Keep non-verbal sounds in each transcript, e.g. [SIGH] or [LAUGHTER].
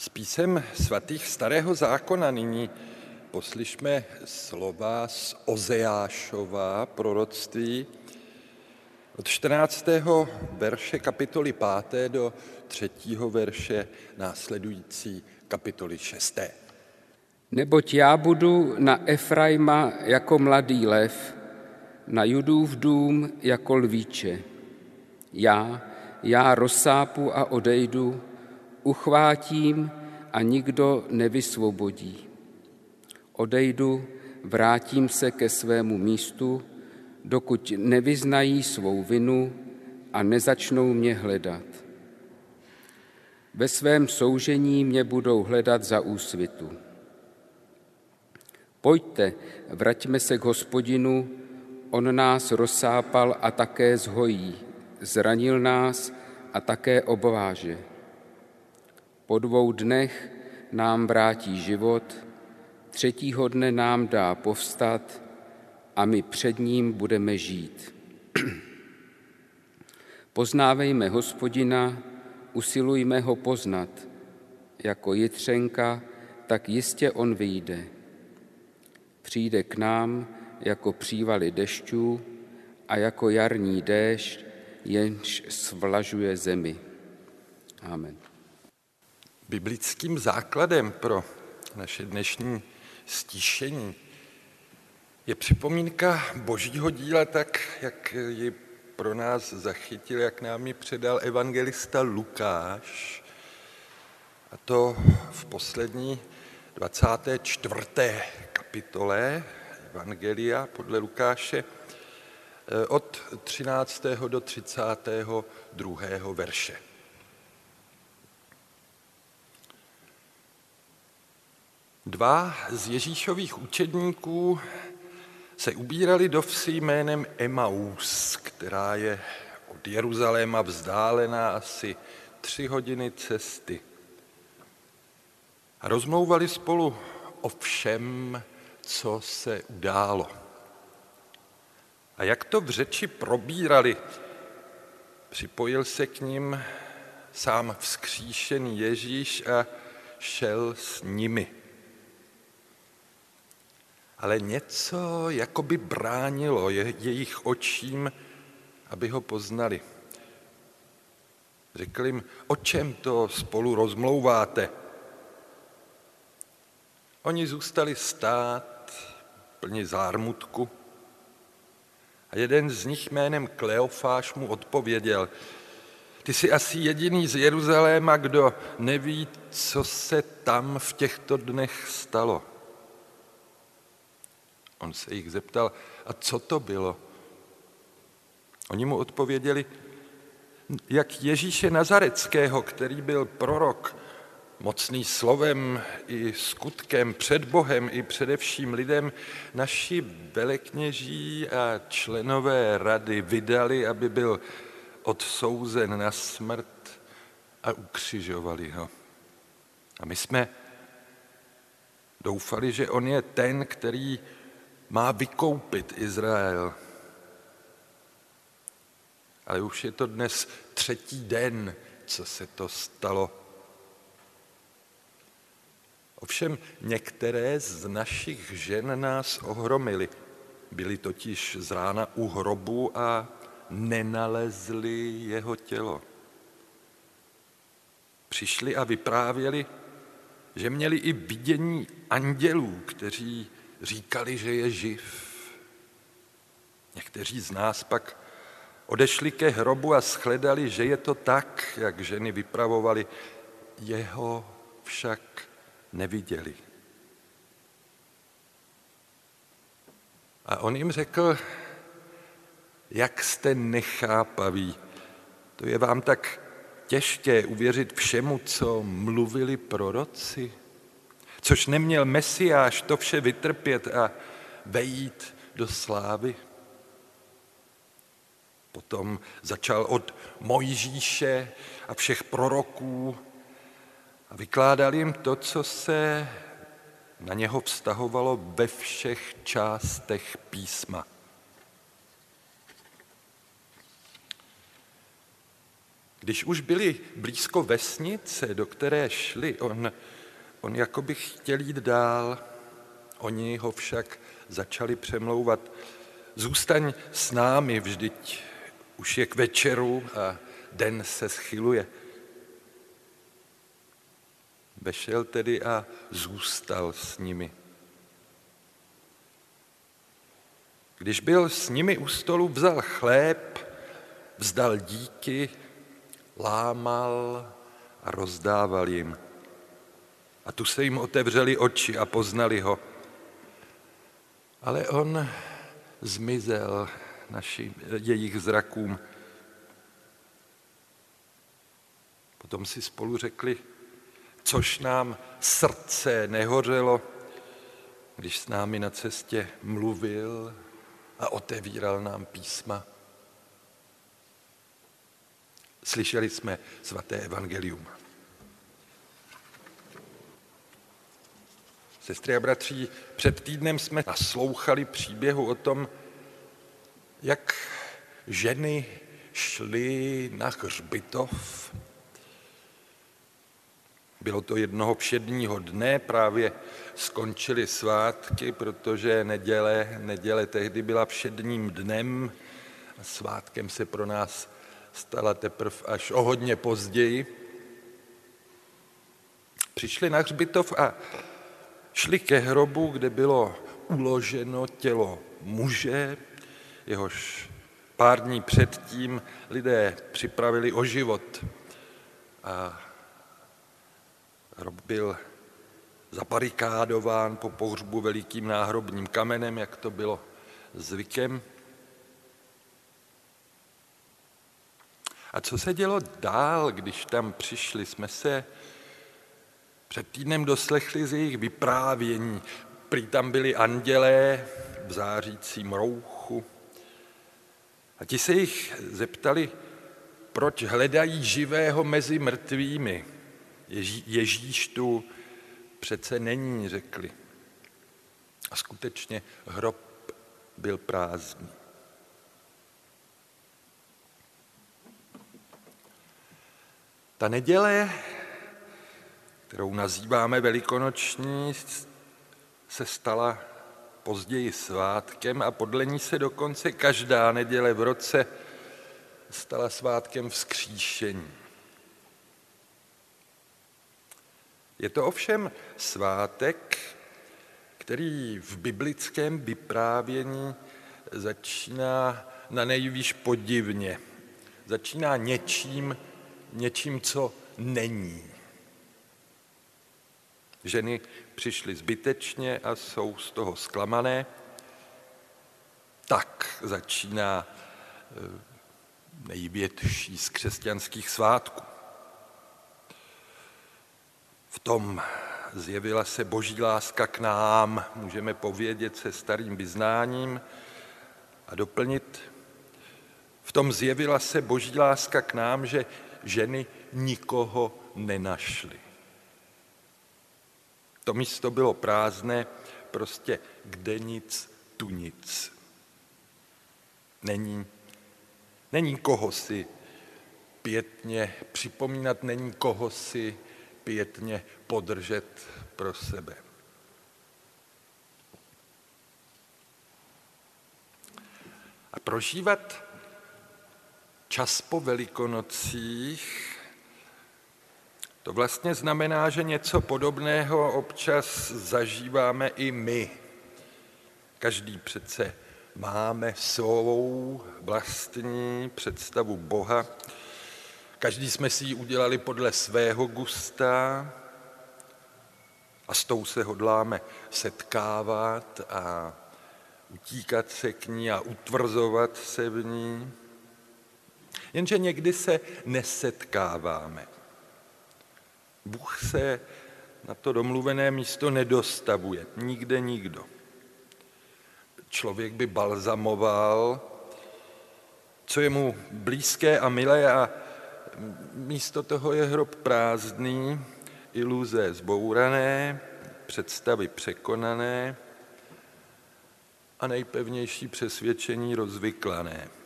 Z písem svatých starého zákona nyní poslyšme slova z Ozeášova proroctví od 14. verše kapitoly 5. do 3. verše následující kapitoly 6. Neboť já budu na Efraima jako mladý lev, na Judův dům jako lvíče. Já, já rozsápu a odejdu, uchvátím a nikdo nevysvobodí. Odejdu, vrátím se ke svému místu, dokud nevyznají svou vinu a nezačnou mě hledat. Ve svém soužení mě budou hledat za úsvitu. Pojďte, vraťme se k hospodinu, on nás rozsápal a také zhojí, zranil nás a také obváže. Po dvou dnech nám vrátí život, třetího dne nám dá povstat a my před ním budeme žít. [CLEARS THROAT] Poznávejme hospodina, usilujme ho poznat. Jako jitřenka, tak jistě on vyjde. Přijde k nám jako přívaly dešťů a jako jarní déšť, jenž svlažuje zemi. Amen. Biblickým základem pro naše dnešní stíšení je připomínka božího díla tak, jak ji pro nás zachytil, jak nám ji předal evangelista Lukáš, a to v poslední 24. kapitole Evangelia podle Lukáše eh, od 13. do 32. verše. Dva z Ježíšových učedníků se ubírali do vsi jménem Emaus, která je od Jeruzaléma vzdálená asi tři hodiny cesty. A rozmlouvali spolu o všem, co se událo. A jak to v řeči probírali, připojil se k ním sám vzkříšený Ježíš a šel s nimi ale něco jakoby bránilo je, jejich očím, aby ho poznali. Řekl jim, o čem to spolu rozmlouváte? Oni zůstali stát plně zármutku a jeden z nich jménem Kleofáš mu odpověděl, ty jsi asi jediný z Jeruzaléma, kdo neví, co se tam v těchto dnech stalo. On se jich zeptal, a co to bylo? Oni mu odpověděli, jak Ježíše Nazareckého, který byl prorok, mocný slovem i skutkem před Bohem i především lidem, naši velekněží a členové rady vydali, aby byl odsouzen na smrt a ukřižovali ho. A my jsme doufali, že on je ten, který má vykoupit Izrael. Ale už je to dnes třetí den, co se to stalo. Ovšem některé z našich žen nás ohromily. Byly totiž z rána u hrobu a nenalezli jeho tělo. Přišli a vyprávěli, že měli i vidění andělů, kteří říkali, že je živ. Někteří z nás pak odešli ke hrobu a shledali, že je to tak, jak ženy vypravovali. Jeho však neviděli. A on jim řekl, jak jste nechápaví, to je vám tak těžké uvěřit všemu, co mluvili proroci což neměl Mesiáš to vše vytrpět a vejít do slávy. Potom začal od Mojžíše a všech proroků a vykládal jim to, co se na něho vztahovalo ve všech částech písma. Když už byli blízko vesnice, do které šli, on, on jako by chtěl jít dál. Oni ho však začali přemlouvat. Zůstaň s námi, vždyť už je k večeru a den se schyluje. Vešel tedy a zůstal s nimi. Když byl s nimi u stolu, vzal chléb, vzdal díky, lámal a rozdával jim. A tu se jim otevřeli oči a poznali ho. Ale on zmizel našim, jejich zrakům. Potom si spolu řekli, což nám srdce nehořelo, když s námi na cestě mluvil a otevíral nám písma. Slyšeli jsme svaté evangelium. Sestry a bratří, před týdnem jsme naslouchali příběhu o tom, jak ženy šly na hřbitov. Bylo to jednoho všedního dne, právě skončily svátky, protože neděle, neděle tehdy byla všedním dnem a svátkem se pro nás stala teprve až o hodně později. Přišli na hřbitov a šli ke hrobu, kde bylo uloženo tělo muže, jehož pár dní předtím lidé připravili o život. A hrob byl zaparikádován po pohřbu velikým náhrobním kamenem, jak to bylo zvykem. A co se dělo dál, když tam přišli? Jsme se před týdnem doslechli z jejich vyprávění. Prý tam byli andělé v zářícím rouchu. A ti se jich zeptali, proč hledají živého mezi mrtvými. Ježí, Ježíš tu přece není, řekli. A skutečně hrob byl prázdný. Ta neděle, kterou nazýváme velikonoční, se stala později svátkem a podle ní se dokonce každá neděle v roce stala svátkem vzkříšení. Je to ovšem svátek, který v biblickém vyprávění začíná na nejvýš podivně. Začíná něčím, něčím, co není. Ženy přišly zbytečně a jsou z toho zklamané. Tak začíná eh, největší z křesťanských svátků. V tom zjevila se boží láska k nám, můžeme povědět se starým vyznáním a doplnit. V tom zjevila se boží láska k nám, že ženy nikoho nenašly. To místo bylo prázdné, prostě kde nic, tu nic. Není, není koho si pětně připomínat, není koho si pětně podržet pro sebe. A prožívat čas po velikonocích, to vlastně znamená, že něco podobného občas zažíváme i my. Každý přece máme svou vlastní představu Boha, Každý jsme si ji udělali podle svého gusta a s tou se hodláme setkávat a utíkat se k ní a utvrzovat se v ní. Jenže někdy se nesetkáváme. Bůh se na to domluvené místo nedostavuje. Nikde nikdo. Člověk by balzamoval, co je mu blízké a milé a místo toho je hrob prázdný, iluze zbourané, představy překonané a nejpevnější přesvědčení rozvyklané.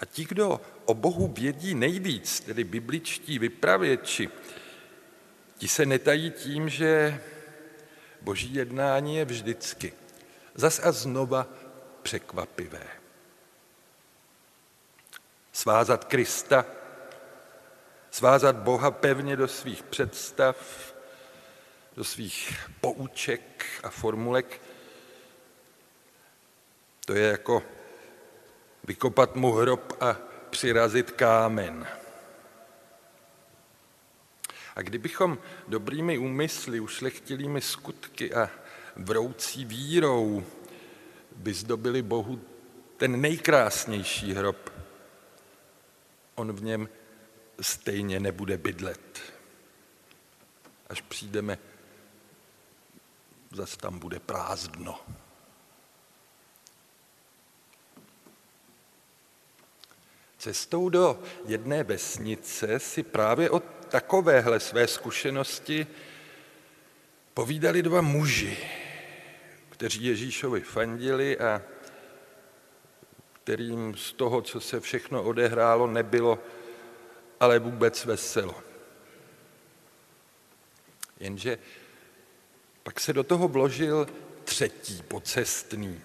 A ti, kdo o Bohu vědí nejvíc, tedy bibličtí vypravěči, ti se netají tím, že boží jednání je vždycky zas a znova překvapivé. Svázat Krista, svázat Boha pevně do svých představ, do svých pouček a formulek, to je jako vykopat mu hrob a přirazit kámen. A kdybychom dobrými úmysly, ušlechtilými skutky a vroucí vírou vyzdobili Bohu ten nejkrásnější hrob, on v něm stejně nebude bydlet. Až přijdeme, zase tam bude prázdno. Cestou do jedné vesnice si právě o takovéhle své zkušenosti povídali dva muži, kteří Ježíšovi fandili a kterým z toho, co se všechno odehrálo, nebylo ale vůbec veselo. Jenže pak se do toho vložil třetí pocestný.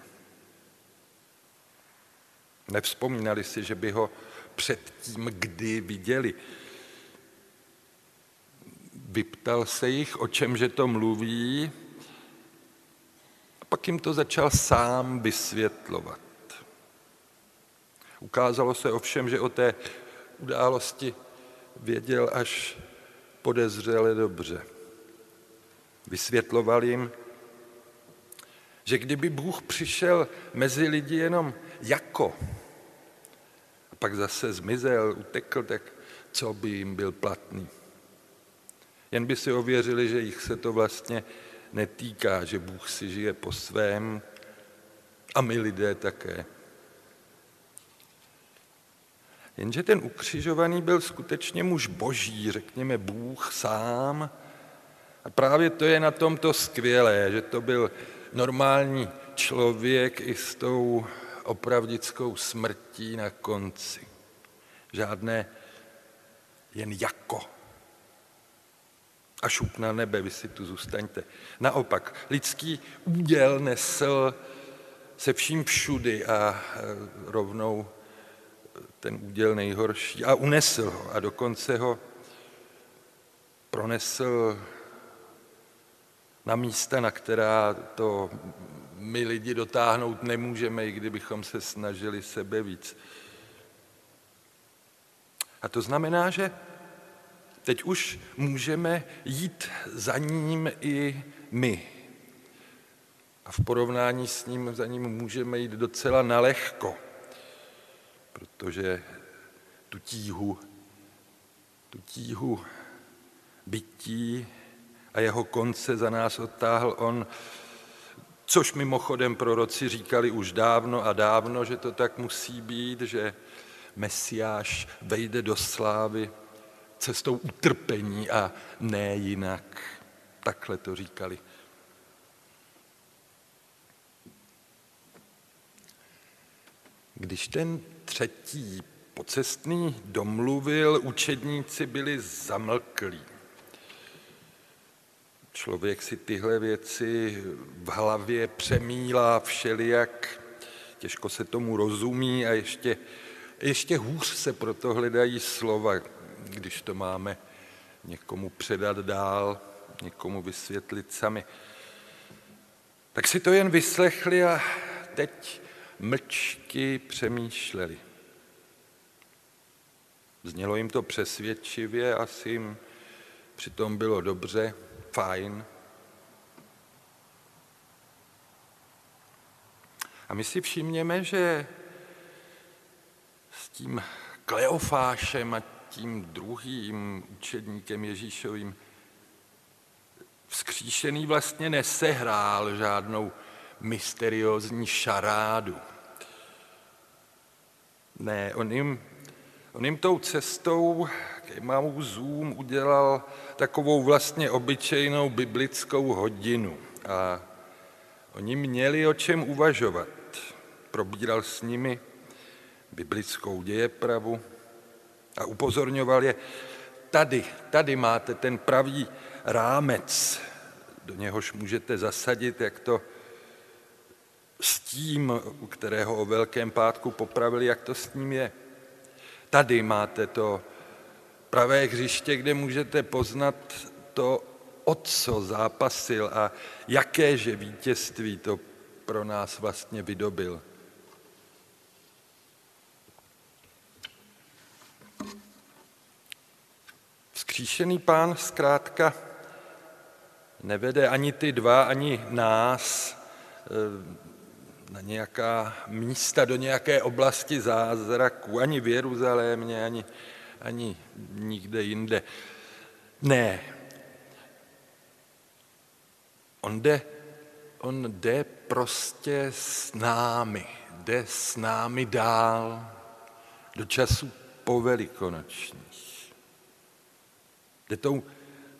Nevzpomínali si, že by ho předtím kdy viděli. Vyptal se jich, o čemže to mluví, a pak jim to začal sám vysvětlovat. Ukázalo se ovšem, že o té události věděl až podezřele dobře. Vysvětloval jim, že kdyby Bůh přišel mezi lidi jenom jako a pak zase zmizel, utekl, tak co by jim byl platný. Jen by si ověřili, že jich se to vlastně netýká, že Bůh si žije po svém a my lidé také. Jenže ten ukřižovaný byl skutečně muž boží, řekněme Bůh sám. A právě to je na tomto skvělé, že to byl normální člověk i s tou opravdickou smrtí na konci. Žádné jen jako. A šup na nebe, vy si tu zůstaňte. Naopak, lidský úděl nesl se vším všudy a rovnou ten úděl nejhorší a unesl ho a dokonce ho pronesl na místa, na která to my lidi dotáhnout nemůžeme, i kdybychom se snažili sebe víc. A to znamená, že teď už můžeme jít za ním i my. A v porovnání s ním za ním můžeme jít docela nalehko, protože tu tíhu, tu tíhu bytí a jeho konce za nás odtáhl on, což mimochodem proroci říkali už dávno a dávno, že to tak musí být, že Mesiáš vejde do slávy cestou utrpení a ne jinak. Takhle to říkali. Když ten třetí pocestný domluvil, učedníci byli zamlklí. Člověk si tyhle věci v hlavě přemílá všelijak, těžko se tomu rozumí a ještě, ještě hůř se proto hledají slova, když to máme někomu předat dál, někomu vysvětlit sami. Tak si to jen vyslechli a teď mlčky přemýšleli. Znělo jim to přesvědčivě, asi jim přitom bylo dobře, fajn. A my si všimněme, že s tím Kleofášem a tím druhým učedníkem Ježíšovým vzkříšený vlastně nesehrál žádnou mysteriózní šarádu. Ne, on jim, on jim tou cestou k Emauzům udělal takovou vlastně obyčejnou biblickou hodinu a oni měli o čem uvažovat. Probíral s nimi biblickou dějepravu a upozorňoval je, tady, tady máte ten pravý rámec, do něhož můžete zasadit, jak to s tím, u kterého o Velkém pátku popravili, jak to s ním je. Tady máte to pravé hřiště, kde můžete poznat to, o co zápasil a jakéže vítězství to pro nás vlastně vydobil. Vzkříšený pán zkrátka nevede ani ty dva, ani nás eh, na nějaká místa, do nějaké oblasti zázraků, ani v Jeruzalémě, ani, ani nikde jinde. Ne. On jde, on jde prostě s námi, jde s námi dál do času povelikonočních. Jde tou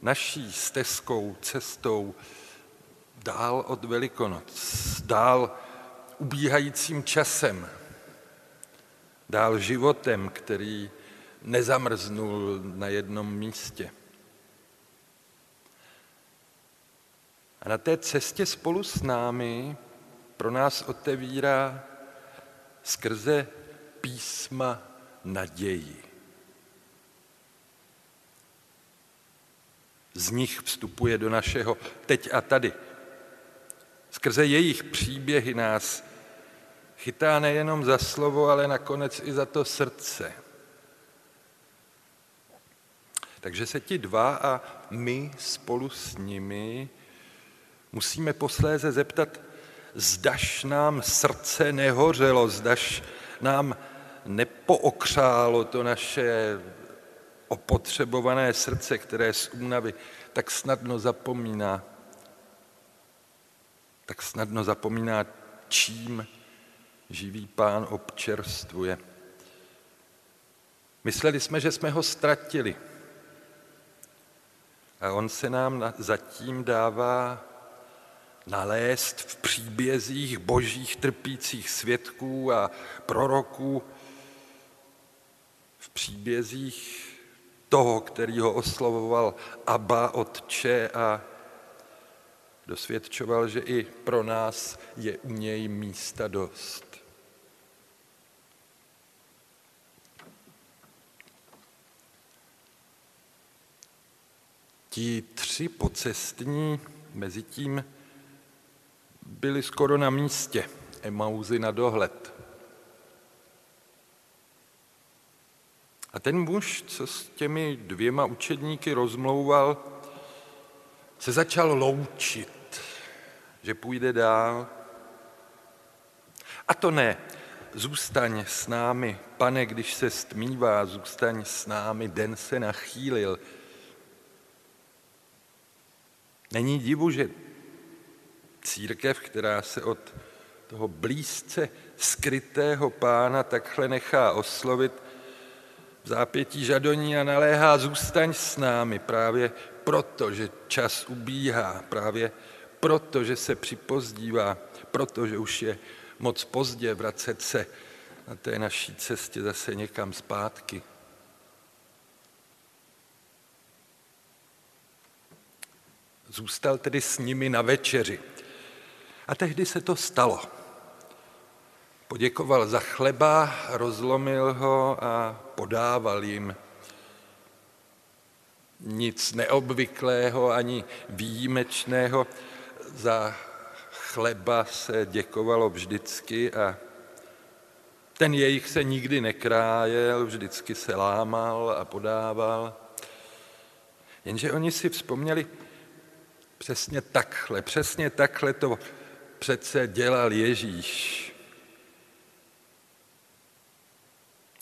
naší stezkou, cestou dál od Velikonoc, dál ubíhajícím časem, dál životem, který nezamrznul na jednom místě. A na té cestě spolu s námi pro nás otevírá skrze písma naději. Z nich vstupuje do našeho teď a tady. Skrze jejich příběhy nás chytá nejenom za slovo, ale nakonec i za to srdce. Takže se ti dva a my spolu s nimi musíme posléze zeptat, zdaš nám srdce nehořelo, zdaš nám nepookřálo to naše opotřebované srdce, které z únavy tak snadno zapomíná, tak snadno zapomíná, čím živý pán občerstvuje. Mysleli jsme, že jsme ho ztratili. A on se nám zatím dává nalézt v příbězích božích trpících svědků a proroků, v příbězích toho, který ho oslovoval Abba, Otče a dosvědčoval, že i pro nás je u něj místa dost. Ti tři pocestní mezi tím byli skoro na místě, Emauzy na dohled. A ten muž, co s těmi dvěma učedníky rozmlouval, se začal loučit, že půjde dál. A to ne, zůstaň s námi, pane, když se stmívá, zůstaň s námi, den se nachýlil. Není divu, že církev, která se od toho blízce skrytého pána takhle nechá oslovit, v zápětí žadoní a naléhá, zůstaň s námi právě proto, že čas ubíhá, právě proto, že se připozdívá, protože už je moc pozdě vracet se na té naší cestě zase někam zpátky. Zůstal tedy s nimi na večeři. A tehdy se to stalo. Poděkoval za chleba, rozlomil ho a podával jim. Nic neobvyklého ani výjimečného. Za chleba se děkovalo vždycky a ten jejich se nikdy nekrájel, vždycky se lámal a podával. Jenže oni si vzpomněli, přesně takhle, přesně takhle to přece dělal Ježíš.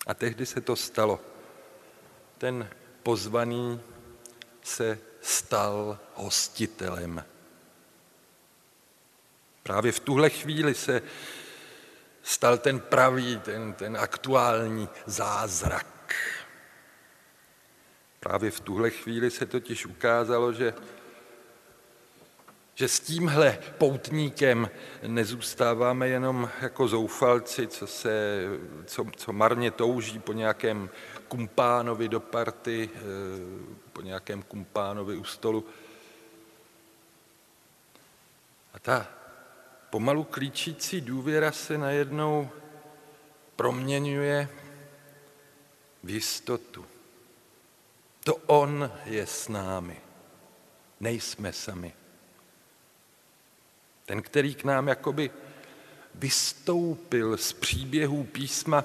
A tehdy se to stalo. Ten pozvaný se stal hostitelem. Právě v tuhle chvíli se stal ten pravý, ten, ten aktuální zázrak. Právě v tuhle chvíli se totiž ukázalo, že Že s tímhle poutníkem nezůstáváme jenom jako zoufalci, co, se, co, co marně touží po nějakém kumpánovi do party, eh, po nějakém kumpánovi u stolu. A ta pomalu klíčící důvěra se najednou proměňuje v jistotu. To On je s námi. Nejsme sami. Ten, který k nám jakoby vystoupil z příběhů písma,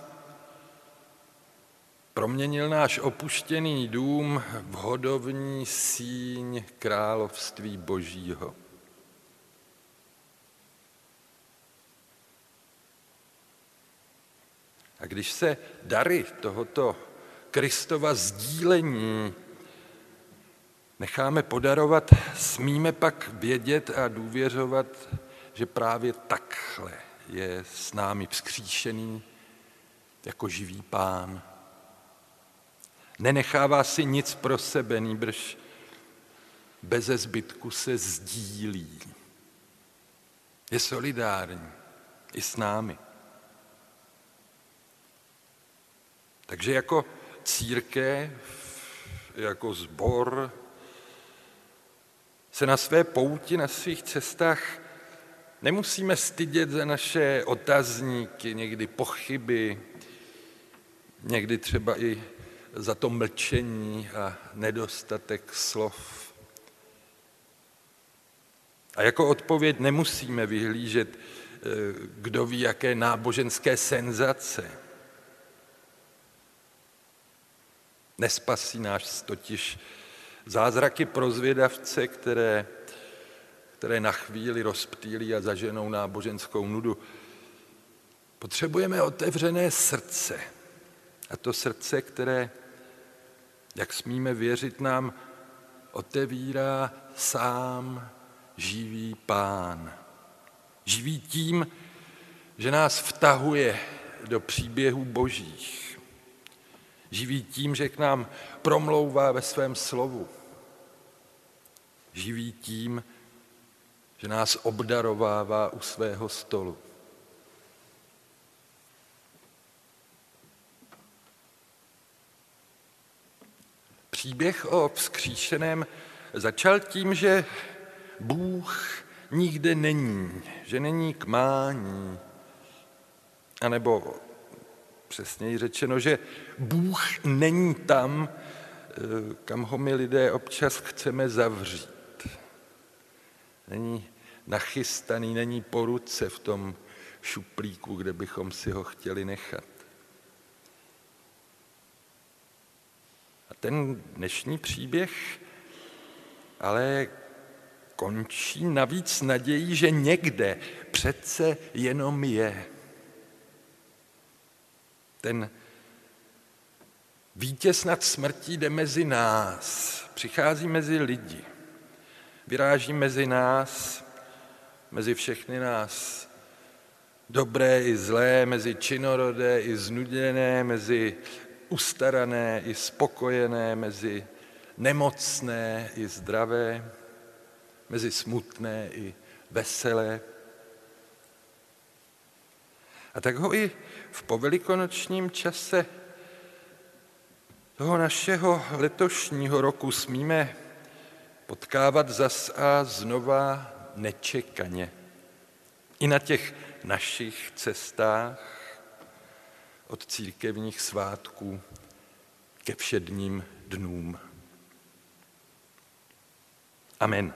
proměnil náš opuštěný dům v hodovní síň království božího. A když se dary tohoto Kristova sdílení necháme podarovat, smíme pak vědět a důvěřovat, že právě takhle je s námi vzkříšený jako živý pán. Nenechává si nic pro sebe, nýbrž beze zbytku se sdílí. Je solidární i s námi. Takže jako církev, jako zbor, se na své pouti, na svých cestách nemusíme stydět za naše otazníky, někdy pochyby, někdy třeba i za to mlčení a nedostatek slov. A jako odpověď nemusíme vyhlížet, eh, kdo ví, jaké náboženské senzace. Nespasí nás totiž zázraky pro zvědavce, které, které na chvíli rozptýlí a zaženou náboženskou nudu. Potřebujeme otevřené srdce. A to srdce, které, jak smíme věřit nám, otevírá sám živý pán. Živý tím, že nás vtahuje do příběhů božích Živí tím, že k nám promlouvá ve svém slovu. Živí tím, že nás obdarovává u svého stolu. Příběh o vzkříšeném začal tím, že Bůh nikde není, že není k mání, anebo přesněji řečeno, že Bůh není tam, eh, kam ho my lidé občas chceme zavřít. Není nachystaný, není po ruce v tom šuplíku, kde bychom si ho chtěli nechat. A ten dnešní příběh ale končí navíc nadějí, že někde přece jenom je ten vítěz nad smrtí jde mezi nás, přichází mezi lidi, vyráží mezi nás, mezi všechny nás, dobré i zlé, mezi činorodé i znuděné, mezi ustarané i spokojené, mezi nemocné i zdravé, mezi smutné i veselé. A tak ho i v povelikonočním čase toho našeho letošního roku smíme potkávat zas a znova nečekaně. I na těch našich cestách od církevních svátků ke všedním dnům. Amen.